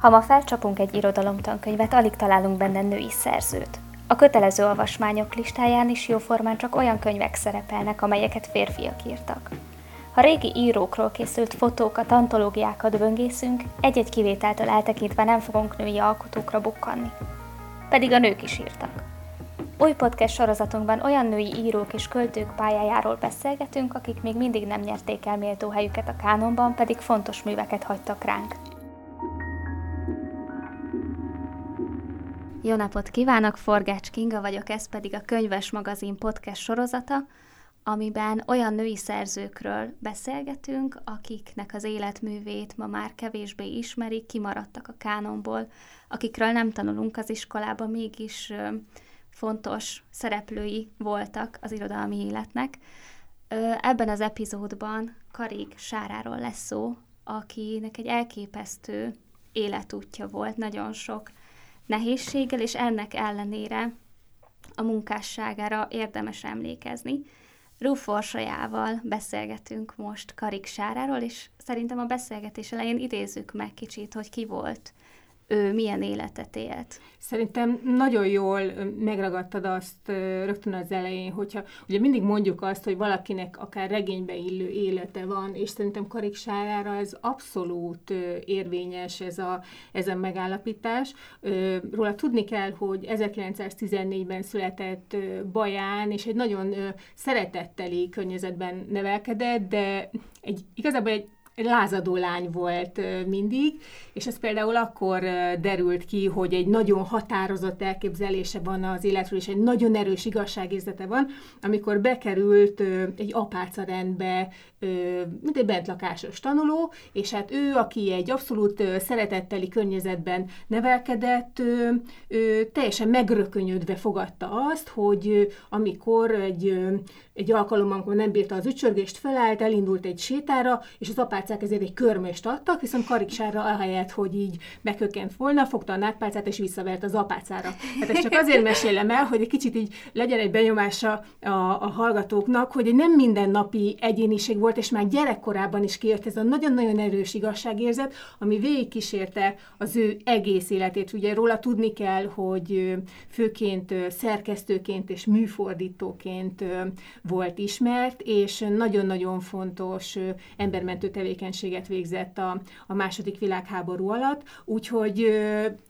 Ha ma felcsapunk egy irodalomtankönyvet, alig találunk benne női szerzőt. A kötelező olvasmányok listáján is jóformán csak olyan könyvek szerepelnek, amelyeket férfiak írtak. Ha régi írókról készült fotókat, antológiákat böngészünk, egy-egy kivételtől eltekintve nem fogunk női alkotókra bukkanni. Pedig a nők is írtak. Új podcast sorozatunkban olyan női írók és költők pályájáról beszélgetünk, akik még mindig nem nyerték el méltó helyüket a kánonban, pedig fontos műveket hagytak ránk. Jó napot kívánok, Forgács Kinga vagyok, ez pedig a Könyves Magazin podcast sorozata, amiben olyan női szerzőkről beszélgetünk, akiknek az életművét ma már kevésbé ismerik, kimaradtak a kánonból, akikről nem tanulunk az iskolában, mégis fontos szereplői voltak az irodalmi életnek. Ebben az epizódban Karig Sáráról lesz szó, akinek egy elképesztő életútja volt, nagyon sok nehézséggel, és ennek ellenére a munkásságára érdemes emlékezni. Rúforsajával beszélgetünk most Karik Sáráról, és szerintem a beszélgetés elején idézzük meg kicsit, hogy ki volt ő milyen életet élt. Szerintem nagyon jól megragadtad azt rögtön az elején, hogyha ugye mindig mondjuk azt, hogy valakinek akár regénybe illő élete van, és szerintem Karik Sárára ez abszolút érvényes ez a, ez a megállapítás. Róla tudni kell, hogy 1914-ben született Baján, és egy nagyon szeretetteli környezetben nevelkedett, de egy, igazából egy lázadó lány volt mindig, és ez például akkor derült ki, hogy egy nagyon határozott elképzelése van az életről, és egy nagyon erős igazságérzete van, amikor bekerült egy apáca rendbe, mint egy bentlakásos tanuló, és hát ő, aki egy abszolút szeretetteli környezetben nevelkedett, teljesen megrökönyödve fogadta azt, hogy amikor egy, egy alkalommal, amikor nem bírta az ücsörgést, felállt, elindult egy sétára, és az apácák ezért egy körmést adtak, viszont kariksára ahelyett, hogy így bekökkent volna, fogta a nátpálcát és visszavert az apácára. Hát ezt csak azért mesélem el, hogy egy kicsit így legyen egy benyomása a, a hallgatóknak, hogy egy nem mindennapi egyéniség volt, és már gyerekkorában is kijött ez a nagyon-nagyon erős igazságérzet, ami végigkísérte az ő egész életét. Ugye róla tudni kell, hogy főként szerkesztőként és műfordítóként volt ismert, és nagyon-nagyon fontos embermentő tevékenységet végzett a, a második világháború alatt, úgyhogy,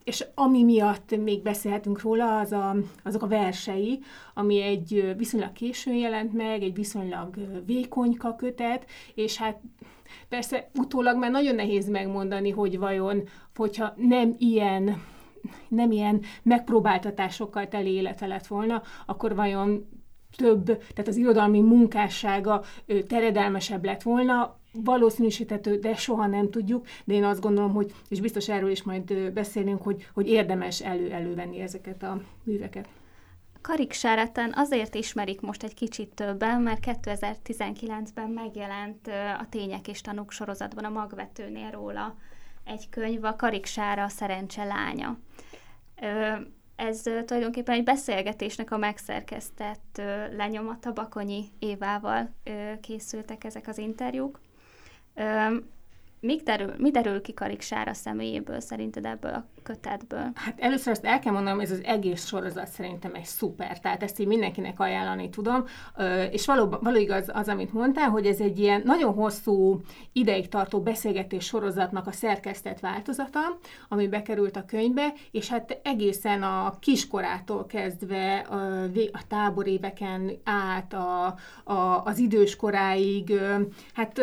és ami miatt még beszélhetünk róla, az a, azok a versei, ami egy viszonylag későn jelent meg, egy viszonylag vékonyka kötet, és hát persze utólag már nagyon nehéz megmondani, hogy vajon, hogyha nem ilyen nem ilyen megpróbáltatásokkal teli élete lett volna, akkor vajon több, tehát az irodalmi munkássága teredelmesebb lett volna, valószínűsítető, de soha nem tudjuk, de én azt gondolom, hogy, és biztos erről is majd beszélünk, hogy, hogy érdemes elő-elővenni ezeket a műveket. Karik Sáreten azért ismerik most egy kicsit többen, mert 2019-ben megjelent a Tények és Tanúk sorozatban a magvetőnél róla egy könyv, a Karik Sára szerencse lánya. Ez tulajdonképpen egy beszélgetésnek a megszerkesztett lenyomata, Bakonyi Évával készültek ezek az interjúk. Mi derül, mi derül ki Karik Sára személyéből szerinted ebből a kötetből? Hát először azt el kell mondanom, ez az egész sorozat szerintem egy szuper, tehát ezt így mindenkinek ajánlani tudom, és valóban, való igaz az, amit mondtál, hogy ez egy ilyen nagyon hosszú ideig tartó beszélgetés sorozatnak a szerkesztett változata, ami bekerült a könyvbe, és hát egészen a kiskorától kezdve a, a táboréveken át a, a, az időskoráig, hát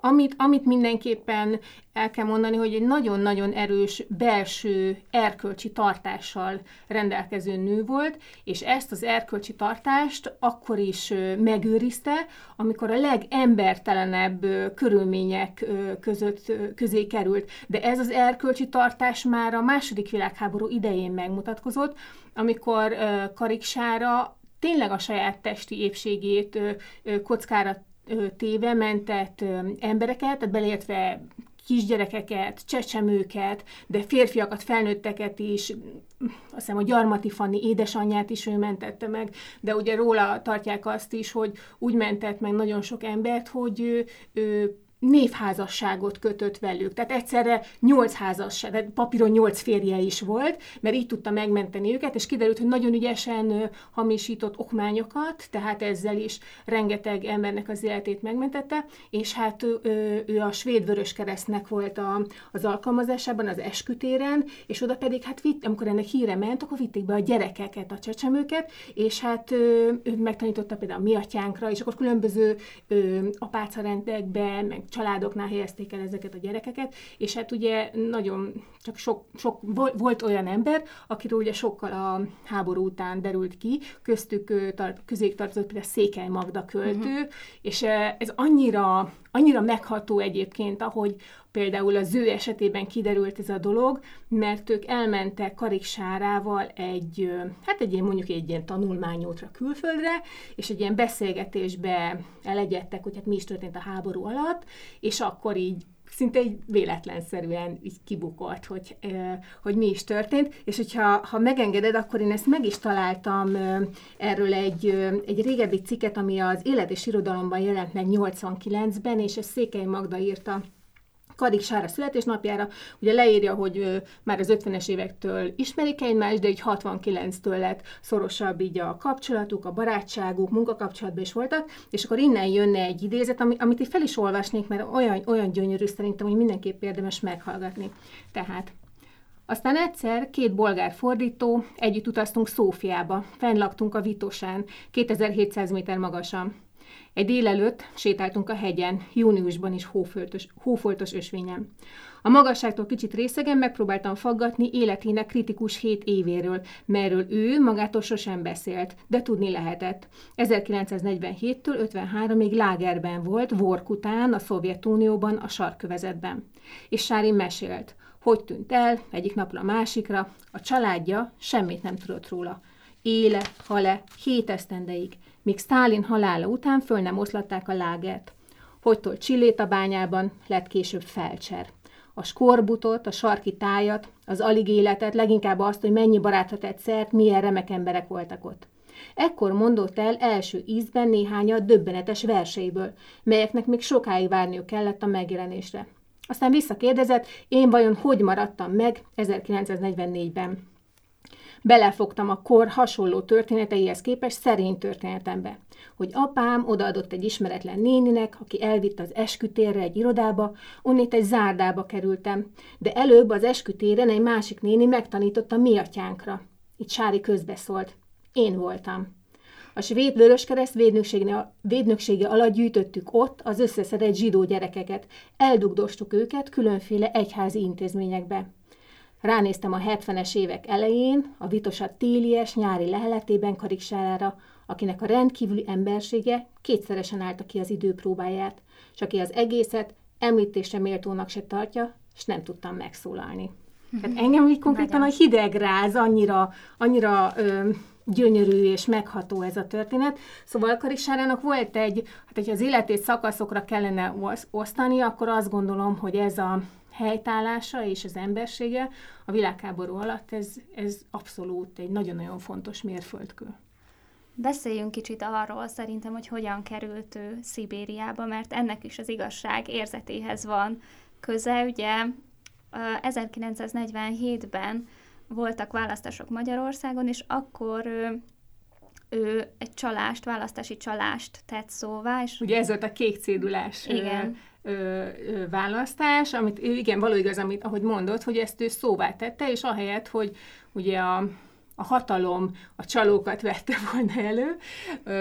amit, amit mindenképpen el kell mondani, hogy egy nagyon-nagyon erős belső erkölcsi tartással rendelkező nő volt, és ezt az erkölcsi tartást akkor is megőrizte, amikor a legembertelenebb körülmények között közé került. De ez az erkölcsi tartás már a második világháború idején megmutatkozott, amikor Kariksára tényleg a saját testi épségét kockára téve mentett embereket, tehát beleértve kisgyerekeket, csecsemőket, de férfiakat, felnőtteket is, azt hiszem a Gyarmati Fanni édesanyját is ő mentette meg, de ugye róla tartják azt is, hogy úgy mentett meg nagyon sok embert, hogy ő, ő névházasságot kötött velük. Tehát egyszerre nyolc házasság, tehát papíron nyolc férje is volt, mert így tudta megmenteni őket, és kiderült, hogy nagyon ügyesen hamisított okmányokat, tehát ezzel is rengeteg embernek az életét megmentette, és hát ő, ő a svéd vöröskeresztnek volt a, az alkalmazásában, az eskütéren, és oda pedig, hát vitt, amikor ennek híre ment, akkor vitték be a gyerekeket, a csecsemőket, és hát ő, ő megtanította például a mi atyánkra, és akkor különböző apácarendekben, meg családoknál helyezték el ezeket a gyerekeket, és hát ugye nagyon csak sok, sok volt olyan ember, akiről ugye sokkal a háború után derült ki, köztük közéig tartozott például Székely Magda költő, uh-huh. és ez annyira, annyira megható egyébként, ahogy például az ő esetében kiderült ez a dolog, mert ők elmentek Kariksárával egy, hát egy ilyen mondjuk egy ilyen tanulmányútra külföldre, és egy ilyen beszélgetésbe elegyedtek, hogy hát mi is történt a háború alatt, és akkor így szinte egy véletlenszerűen így kibukott, hogy, hogy mi is történt, és hogyha ha megengeded, akkor én ezt meg is találtam erről egy, egy régebbi cikket, ami az Élet és Irodalomban jelent meg 89-ben, és ezt Székely Magda írta Kadik Sára születésnapjára, ugye leírja, hogy már az 50-es évektől ismerik egymást, de így 69-től lett szorosabb így a kapcsolatuk, a barátságuk, munkakapcsolatban is voltak, és akkor innen jönne egy idézet, amit itt fel is olvasnék, mert olyan, olyan gyönyörű szerintem, hogy mindenképp érdemes meghallgatni. Tehát aztán egyszer két bolgár fordító, együtt utaztunk Szófiába, fennlaktunk a Vitosán, 2700 méter magasan. Egy délelőtt sétáltunk a hegyen, júniusban is hófoltos, hófoltos ösvényen. A magasságtól kicsit részegen megpróbáltam faggatni életének kritikus hét évéről, merről ő magától sosem beszélt, de tudni lehetett. 1947-től 53-ig lágerben volt, Vork után, a Szovjetunióban, a sarkövezetben. És Sári mesélt, hogy tűnt el egyik napra a másikra, a családja semmit nem tudott róla. Éle, hale, hét esztendeig míg Stálin halála után föl nem oszlatták a lágert. Hogytól Csillét a bányában, lett később felcser. A skorbutot, a sarki tájat, az alig életet, leginkább azt, hogy mennyi barátra tett milyen remek emberek voltak ott. Ekkor mondott el első ízben néhányat döbbenetes verseiből, melyeknek még sokáig várniuk kellett a megjelenésre. Aztán visszakérdezett, én vajon hogy maradtam meg 1944-ben. Belefogtam a kor hasonló történeteihez képest szerény történetembe, hogy apám odaadott egy ismeretlen néninek, aki elvitt az eskütérre egy irodába, onnét egy zárdába kerültem, de előbb az eskütéren egy másik néni megtanította mi atyánkra. Itt Sári közbeszólt. Én voltam. A svéd vöröskereszt védnöksége, alatt gyűjtöttük ott az összeszedett zsidó gyerekeket, eldugdostuk őket különféle egyházi intézményekbe. Ránéztem a 70-es évek elején, a Vitosat télies nyári leheletében kariksárára, akinek a rendkívüli embersége kétszeresen állta ki az időpróbáját, és aki az egészet említésre méltónak se tartja, és nem tudtam megszólalni. Tehát engem így konkrétan a hideg ráz, annyira, annyira ö, gyönyörű és megható ez a történet. Szóval Karisárának volt egy, hát hogyha az életét szakaszokra kellene osztani, akkor azt gondolom, hogy ez a helytállása és az embersége a világháború alatt, ez, ez abszolút egy nagyon-nagyon fontos mérföldkő. Beszéljünk kicsit arról szerintem, hogy hogyan került ő Szibériába, mert ennek is az igazság érzetéhez van köze. Ugye 1947-ben voltak választások Magyarországon, és akkor ő, ő egy csalást, választási csalást tett szóvá. És Ugye ez volt a kék cédulás Igen ö, ö, választás, amit igen, való igaz, amit, ahogy mondott, hogy ezt ő szóvá tette, és ahelyett, hogy ugye a a hatalom a csalókat vette volna elő,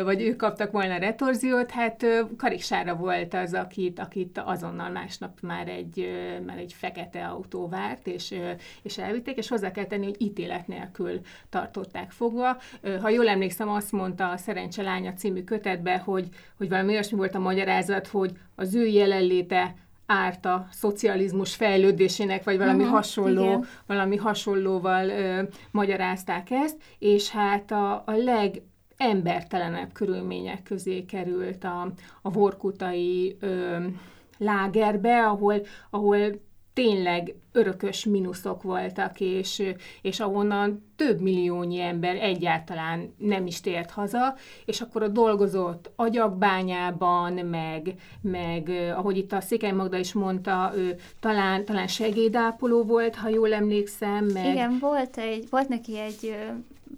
vagy ők kaptak volna retorziót, hát Kariksára volt az, akit, akit azonnal másnap már egy, már egy fekete autó várt, és, és elvitték, és hozzá kell tenni, hogy ítélet nélkül tartották fogva. Ha jól emlékszem, azt mondta a Szerencse lánya című kötetbe, hogy, hogy valami olyasmi volt a magyarázat, hogy az ő jelenléte árt a szocializmus fejlődésének, vagy valami uh-huh, hasonló, igen. valami hasonlóval ö, magyarázták ezt, és hát a, a leg embertelenebb körülmények közé került a, a vorkutai ö, lágerbe, ahol, ahol tényleg örökös mínuszok voltak, és, és ahonnan több milliónyi ember egyáltalán nem is tért haza, és akkor a dolgozott agyakbányában, meg, meg ahogy itt a Székely Magda is mondta, ő talán, talán segédápoló volt, ha jól emlékszem. Meg... Igen, volt, egy, volt neki egy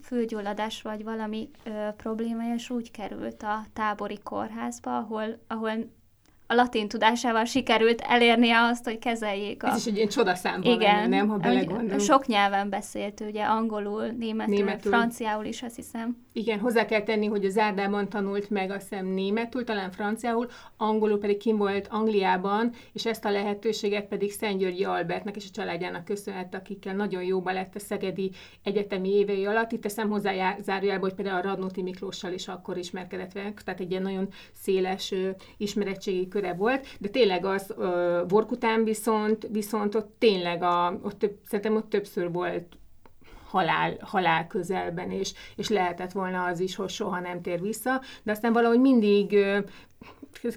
fülgyulladás vagy valami ö, problémája, és úgy került a tábori kórházba, ahol, ahol a latin tudásával sikerült elérnie azt, hogy kezeljék a... Ez is egy ilyen csodaszámban Igen, nem, ha belegondolunk. Sok nyelven beszélt, ugye angolul, németül, németül, franciául is, azt hiszem. Igen, hozzá kell tenni, hogy az Árdában tanult meg azt hiszem németül, talán franciául, angolul pedig kim volt Angliában, és ezt a lehetőséget pedig Györgyi Albertnek és a családjának köszönhette, akikkel nagyon jóba lett a Szegedi egyetemi évei alatt. Itt teszem hozzá zárójelbe, hogy például a Radnóti Miklóssal is akkor ismerkedett velünk, tehát egy ilyen nagyon széles ismerettségi köre volt, de tényleg az Vorkután viszont, viszont ott tényleg a, ott több, szerintem ott többször volt halál, halál közelben, és, és lehetett volna az is, hogy soha nem tér vissza, de aztán valahogy mindig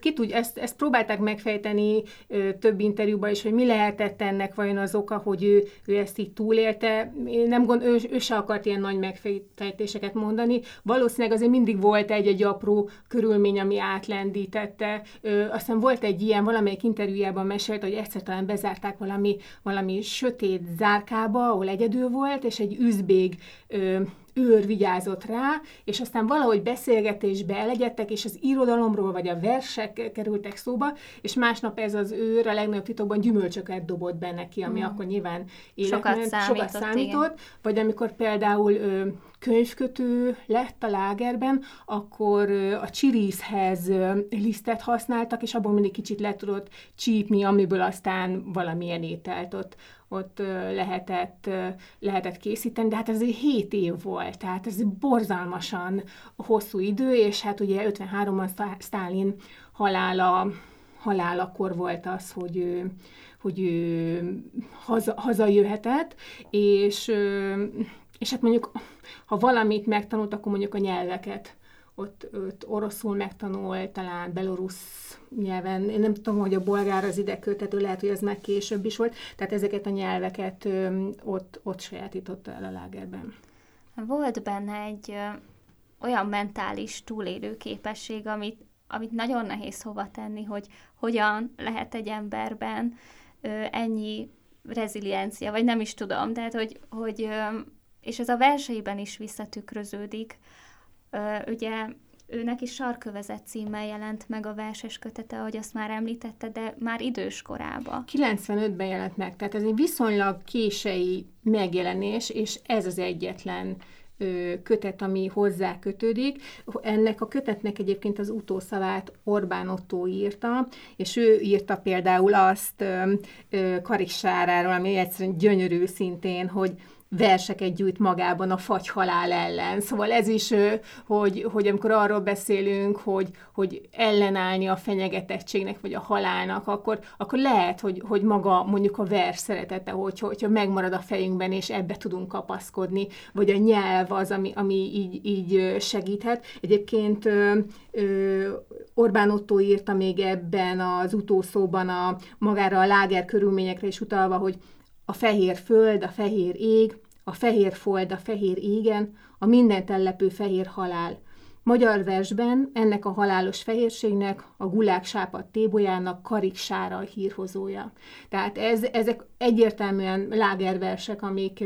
ki tud, ezt, ezt próbálták megfejteni ö, több interjúban is, hogy mi lehetett ennek vajon az oka, hogy ő, ő ezt így túlélte. Én nem gond, ő, ő se akart ilyen nagy megfejtéseket mondani. Valószínűleg azért mindig volt egy-egy apró körülmény, ami átlendítette. Ö, aztán volt egy ilyen, valamelyik interjújában mesélt, hogy egyszer talán bezárták valami, valami sötét zárkába, ahol egyedül volt, és egy üzbég ö, őr vigyázott rá, és aztán valahogy beszélgetésbe elegyedtek, és az irodalomról vagy a versek kerültek szóba, és másnap ez az őr a legnagyobb titokban gyümölcsöket dobott be neki, ami mm. akkor nyilván sokat számított, sokat számított vagy amikor például ö, könyvkötő lett a lágerben, akkor a csirízhez lisztet használtak, és abból mindig kicsit le tudott csípni, amiből aztán valamilyen ételt ott, ott lehetett, lehetett készíteni, de hát ez egy 7 év volt, tehát ez borzalmasan hosszú idő, és hát ugye 53-ban Stalin halála, halálakor volt az, hogy ő, hogy ő haza, hazajöhetett, és, és hát mondjuk, ha valamit megtanult, akkor mondjuk a nyelveket ott, ott oroszul megtanul, talán belorusz nyelven, én nem tudom, hogy a bolgár az ide kötető, lehet, hogy az meg később is volt, tehát ezeket a nyelveket ott, ott sajátította el a lágerben. Volt benne egy olyan mentális túlélő képesség, amit, amit nagyon nehéz hova tenni, hogy hogyan lehet egy emberben ennyi reziliencia, vagy nem is tudom, tehát hogy, hogy és ez a verseiben is visszatükröződik, ugye őnek is sarkövezet címmel jelent meg a verses kötete, ahogy azt már említette, de már idős korában. 95-ben jelent meg, tehát ez egy viszonylag kései megjelenés, és ez az egyetlen kötet, ami hozzá kötődik. Ennek a kötetnek egyébként az utószavát Orbán Otto írta, és ő írta például azt Karik Sáráról, ami egyszerűen gyönyörű szintén, hogy verseket gyűjt magában a fagyhalál ellen. Szóval ez is, hogy, hogy amikor arról beszélünk, hogy, hogy ellenállni a fenyegetettségnek, vagy a halálnak, akkor, akkor lehet, hogy, hogy maga mondjuk a vers szeretete, hogy, hogyha megmarad a fejünkben, és ebbe tudunk kapaszkodni, vagy a nyelv az, ami, ami így, így segíthet. Egyébként Orbán Otto írta még ebben az utószóban a, magára a láger körülményekre is utalva, hogy a fehér föld, a fehér ég, a fehér fold, a fehér égen, a mindent ellepő fehér halál. Magyar versben ennek a halálos fehérségnek, a gulák sápad tébolyának Karik Sára a hírhozója. Tehát ez, ezek egyértelműen lágerversek, amik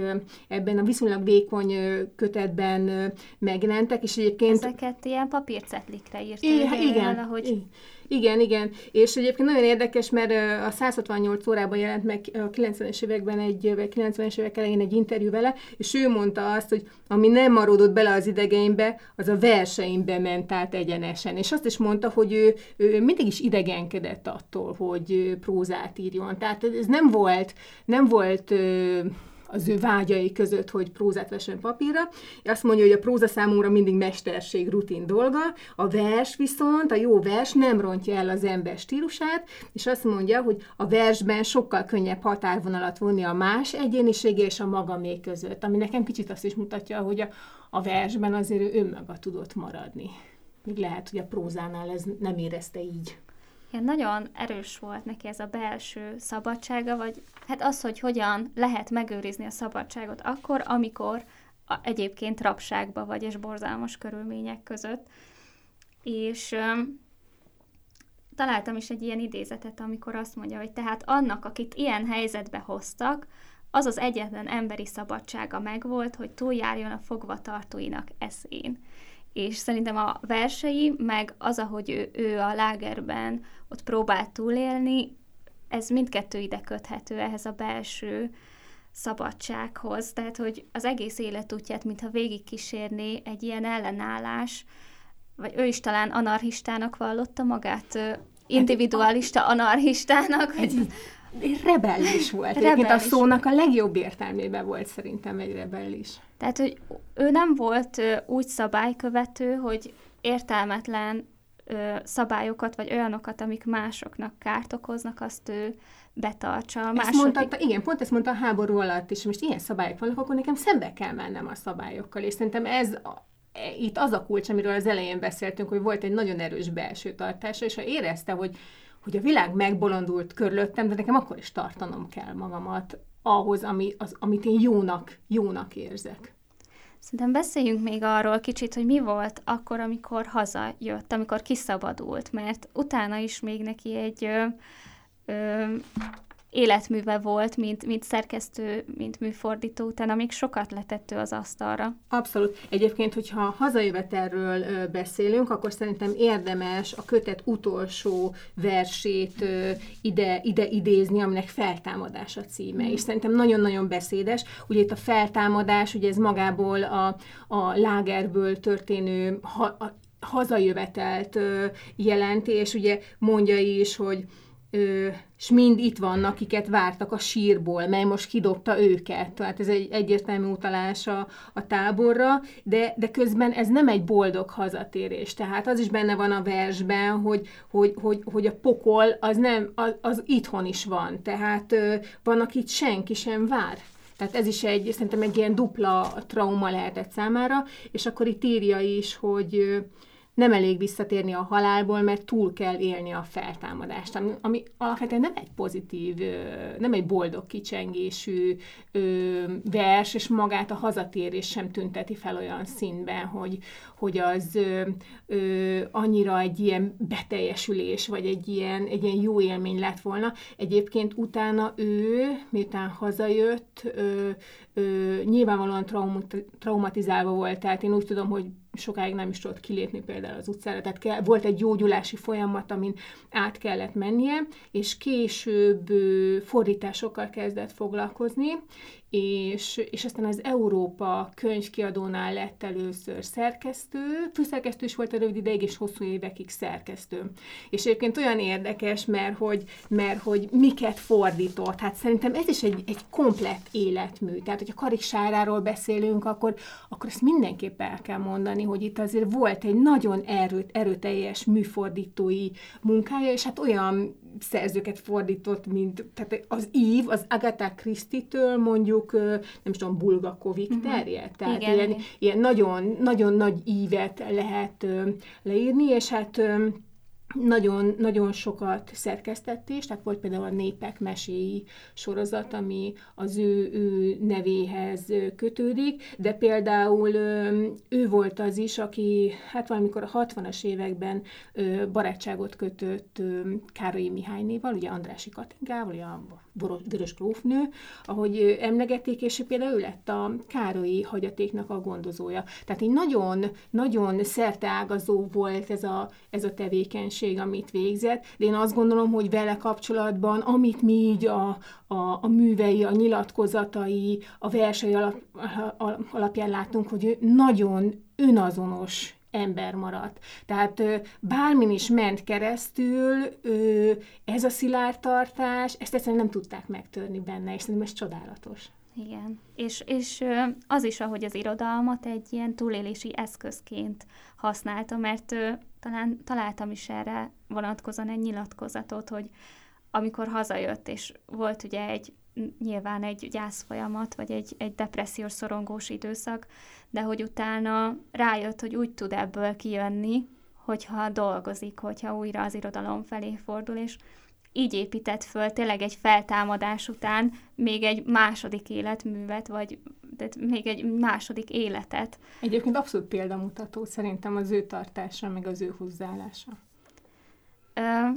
ebben a viszonylag vékony kötetben megjelentek, és egyébként... Ezeket ilyen papírcetlikre írtam. Igen, valahogy... Igen, igen. És egyébként nagyon érdekes, mert a 168 órában jelent meg a 90-es években egy, vagy 90-es évek elején egy interjú vele, és ő mondta azt, hogy ami nem maradott bele az idegeimbe, az a verseimbe ment át egyenesen. És azt is mondta, hogy ő, ő mindig is idegenkedett attól, hogy prózát írjon. Tehát ez nem volt, nem volt az ő vágyai között, hogy prózát vessen papírra. Azt mondja, hogy a próza számomra mindig mesterség, rutin dolga, a vers viszont, a jó vers nem rontja el az ember stílusát, és azt mondja, hogy a versben sokkal könnyebb határvonalat vonni a más egyénisége és a magamé között, ami nekem kicsit azt is mutatja, hogy a, a versben azért ő önmaga tudott maradni. Még lehet, hogy a prózánál ez nem érezte így. Igen, nagyon erős volt neki ez a belső szabadsága, vagy hát az, hogy hogyan lehet megőrizni a szabadságot akkor, amikor a, egyébként rabságba vagy, és borzalmas körülmények között. És öm, találtam is egy ilyen idézetet, amikor azt mondja, hogy tehát annak, akit ilyen helyzetbe hoztak, az az egyetlen emberi szabadsága megvolt, hogy túljárjon a fogvatartóinak eszén. És szerintem a versei, meg az, ahogy ő, ő a lágerben ott próbált túlélni, ez mindkettő ide köthető ehhez a belső szabadsághoz. Tehát, hogy az egész életútját, mintha végigkísérné egy ilyen ellenállás, vagy ő is talán anarchistának vallotta magát, individualista anarchistának. Egy rebellis volt. Rebellis. Egyébként a szónak a legjobb értelmében volt szerintem egy rebellis. Tehát, hogy ő nem volt úgy szabálykövető, hogy értelmetlen szabályokat, vagy olyanokat, amik másoknak kárt okoznak, azt ő betartsa. Ezt második... mondta, igen, pont ezt mondta a háború alatt is, most ilyen szabályok vannak, akkor nekem szembe kell mennem a szabályokkal, és szerintem ez e, itt az a kulcs, amiről az elején beszéltünk, hogy volt egy nagyon erős belső tartása, és ha érezte, hogy, hogy a világ megbolondult körülöttem, de nekem akkor is tartanom kell magamat ahhoz, ami, az, amit én jónak, jónak érzek. Szerintem beszéljünk még arról kicsit, hogy mi volt akkor, amikor hazajött, amikor kiszabadult, mert utána is még neki egy ö, ö, életműve volt, mint, mint szerkesztő, mint műfordító, utána még sokat letett ő az asztalra. Abszolút. Egyébként, hogyha hazajövetelről beszélünk, akkor szerintem érdemes a kötet utolsó versét ide, ide idézni, aminek feltámadás a címe. Mm. És szerintem nagyon-nagyon beszédes. Ugye itt a feltámadás, ugye ez magából a, a lágerből történő ha, a, hazajövetelt jelenti, és ugye mondja is, hogy és mind itt vannak, akiket vártak a sírból, mely most kidobta őket. Tehát ez egy egyértelmű utalás a, a táborra, de, de közben ez nem egy boldog hazatérés. Tehát az is benne van a versben, hogy, hogy, hogy, hogy a pokol az, nem, az, az itthon is van. Tehát van, akit senki sem vár. Tehát ez is egy, szerintem egy ilyen dupla trauma lehetett számára, és akkor itt írja is, hogy nem elég visszatérni a halálból, mert túl kell élni a feltámadást, ami, ami alapvetően nem egy pozitív, nem egy boldog kicsengésű vers, és magát a hazatérés sem tünteti fel olyan színben, hogy, hogy az annyira egy ilyen beteljesülés, vagy egy ilyen, egy ilyen jó élmény lett volna. Egyébként utána ő, miután hazajött, nyilvánvalóan traumatizálva volt, tehát én úgy tudom, hogy sokáig nem is tudott kilépni például az utcára, tehát kell, volt egy gyógyulási folyamat, amin át kellett mennie, és később fordításokkal kezdett foglalkozni, és, és aztán az Európa könyvkiadónál lett először szerkesztő, főszerkesztő is volt a rövid ideig, és hosszú évekig szerkesztő. És egyébként olyan érdekes, mert hogy, mert hogy miket fordított. Hát szerintem ez is egy, egy komplett életmű. Tehát, hogyha Karik Sáráról beszélünk, akkor, akkor ezt mindenképp el kell mondani, hogy itt azért volt egy nagyon erőt, erőteljes műfordítói munkája, és hát olyan szerzőket fordított, mint tehát az Ív, az Agatha Christie-től mondjuk, nem is tudom, Bulgakovik uh-huh. terjed. Tehát Igen. ilyen, ilyen nagyon, nagyon nagy ívet lehet leírni, és hát nagyon, nagyon sokat szerkesztettés, tehát volt például a Népek meséi sorozat, ami az ő, ő nevéhez kötődik, de például ő volt az is, aki hát valamikor a 60-as években barátságot kötött Károly Mihálynéval, ugye Andrási Katingával, ugye a Vörös Grófnő, ahogy emlegették, és például ő lett a Károlyi hagyatéknak a gondozója. Tehát egy nagyon, nagyon szerteágazó volt ez a, ez a tevékenység, amit végzett, de én azt gondolom, hogy vele kapcsolatban, amit mi így a, a, a művei, a nyilatkozatai, a versei alap, alapján látunk, hogy ő nagyon önazonos ember maradt. Tehát bármin is ment keresztül, ez a szilárdtartás, ezt egyszerűen nem tudták megtörni benne, és szerintem ez csodálatos. Igen, és, és az is, ahogy az irodalmat egy ilyen túlélési eszközként használta, mert talán találtam is erre vonatkozóan egy nyilatkozatot, hogy amikor hazajött, és volt ugye egy nyilván egy gyászfolyamat, vagy egy, egy depressziós, szorongós időszak, de hogy utána rájött, hogy úgy tud ebből kijönni, hogyha dolgozik, hogyha újra az irodalom felé fordul, és így épített föl tényleg egy feltámadás után még egy második életművet, vagy tehát még egy második életet. Egyébként abszolút példamutató szerintem az ő tartása, meg az ő hozzáállása. Ö,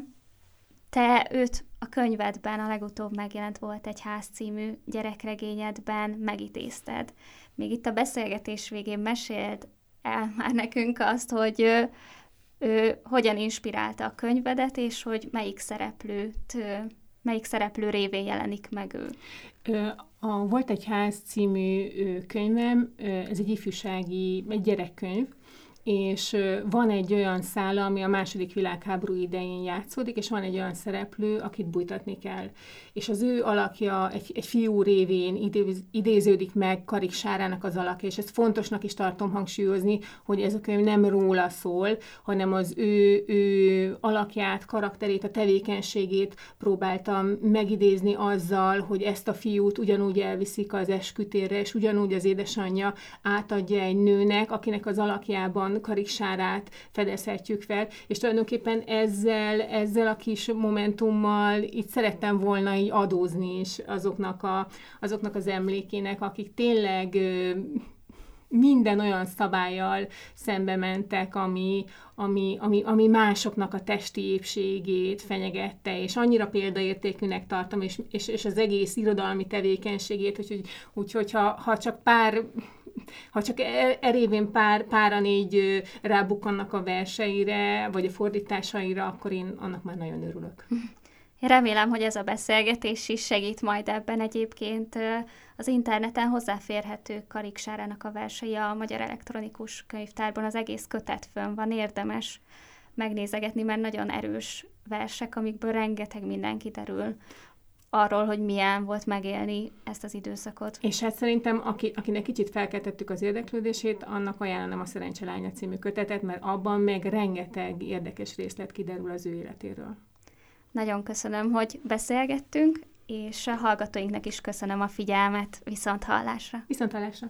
te őt a könyvedben, a legutóbb megjelent volt egy ház című gyerekregényedben megidézted. Még itt a beszélgetés végén mesélt el már nekünk azt, hogy ő, ő hogyan inspirálta a könyvedet, és hogy melyik szereplőt, melyik szereplő révén jelenik meg ő. A Volt egy ház című könyvem, ez egy ifjúsági, egy gyerekkönyv, és van egy olyan szála, ami a második világháború idején játszódik, és van egy olyan szereplő, akit bújtatni kell. És az ő alakja egy, egy fiú révén idéz, idéződik meg Karik Sárának az alakja, és ezt fontosnak is tartom hangsúlyozni, hogy ez a könyv nem róla szól, hanem az ő, ő alakját, karakterét, a tevékenységét próbáltam megidézni azzal, hogy ezt a fiút ugyanúgy elviszik az eskütérre, és ugyanúgy az édesanyja átadja egy nőnek, akinek az alakjában Karik kariksárát fedezhetjük fel, és tulajdonképpen ezzel, ezzel a kis momentummal itt szerettem volna így adózni is azoknak, a, azoknak az emlékének, akik tényleg minden olyan szabályjal szembe mentek, ami, ami, ami, ami másoknak a testi épségét fenyegette, és annyira példaértékűnek tartom, és, és, és az egész irodalmi tevékenységét, úgyhogy, úgyhogy ha, ha csak pár ha csak e, erévén pár, páran így rábukkannak a verseire, vagy a fordításaira, akkor én annak már nagyon örülök. Remélem, hogy ez a beszélgetés is segít majd ebben egyébként az interneten hozzáférhető Karik Sárának a versei a Magyar Elektronikus Könyvtárban, az egész kötet fönn van, érdemes megnézegetni, mert nagyon erős versek, amikből rengeteg minden kiderül arról, hogy milyen volt megélni ezt az időszakot. És hát szerintem, aki, akinek kicsit felkeltettük az érdeklődését, annak ajánlom a Szerencse Lánya című kötetet, mert abban meg rengeteg érdekes részlet kiderül az ő életéről. Nagyon köszönöm, hogy beszélgettünk, és a hallgatóinknak is köszönöm a figyelmet. Viszont hallásra! Viszont hallásra!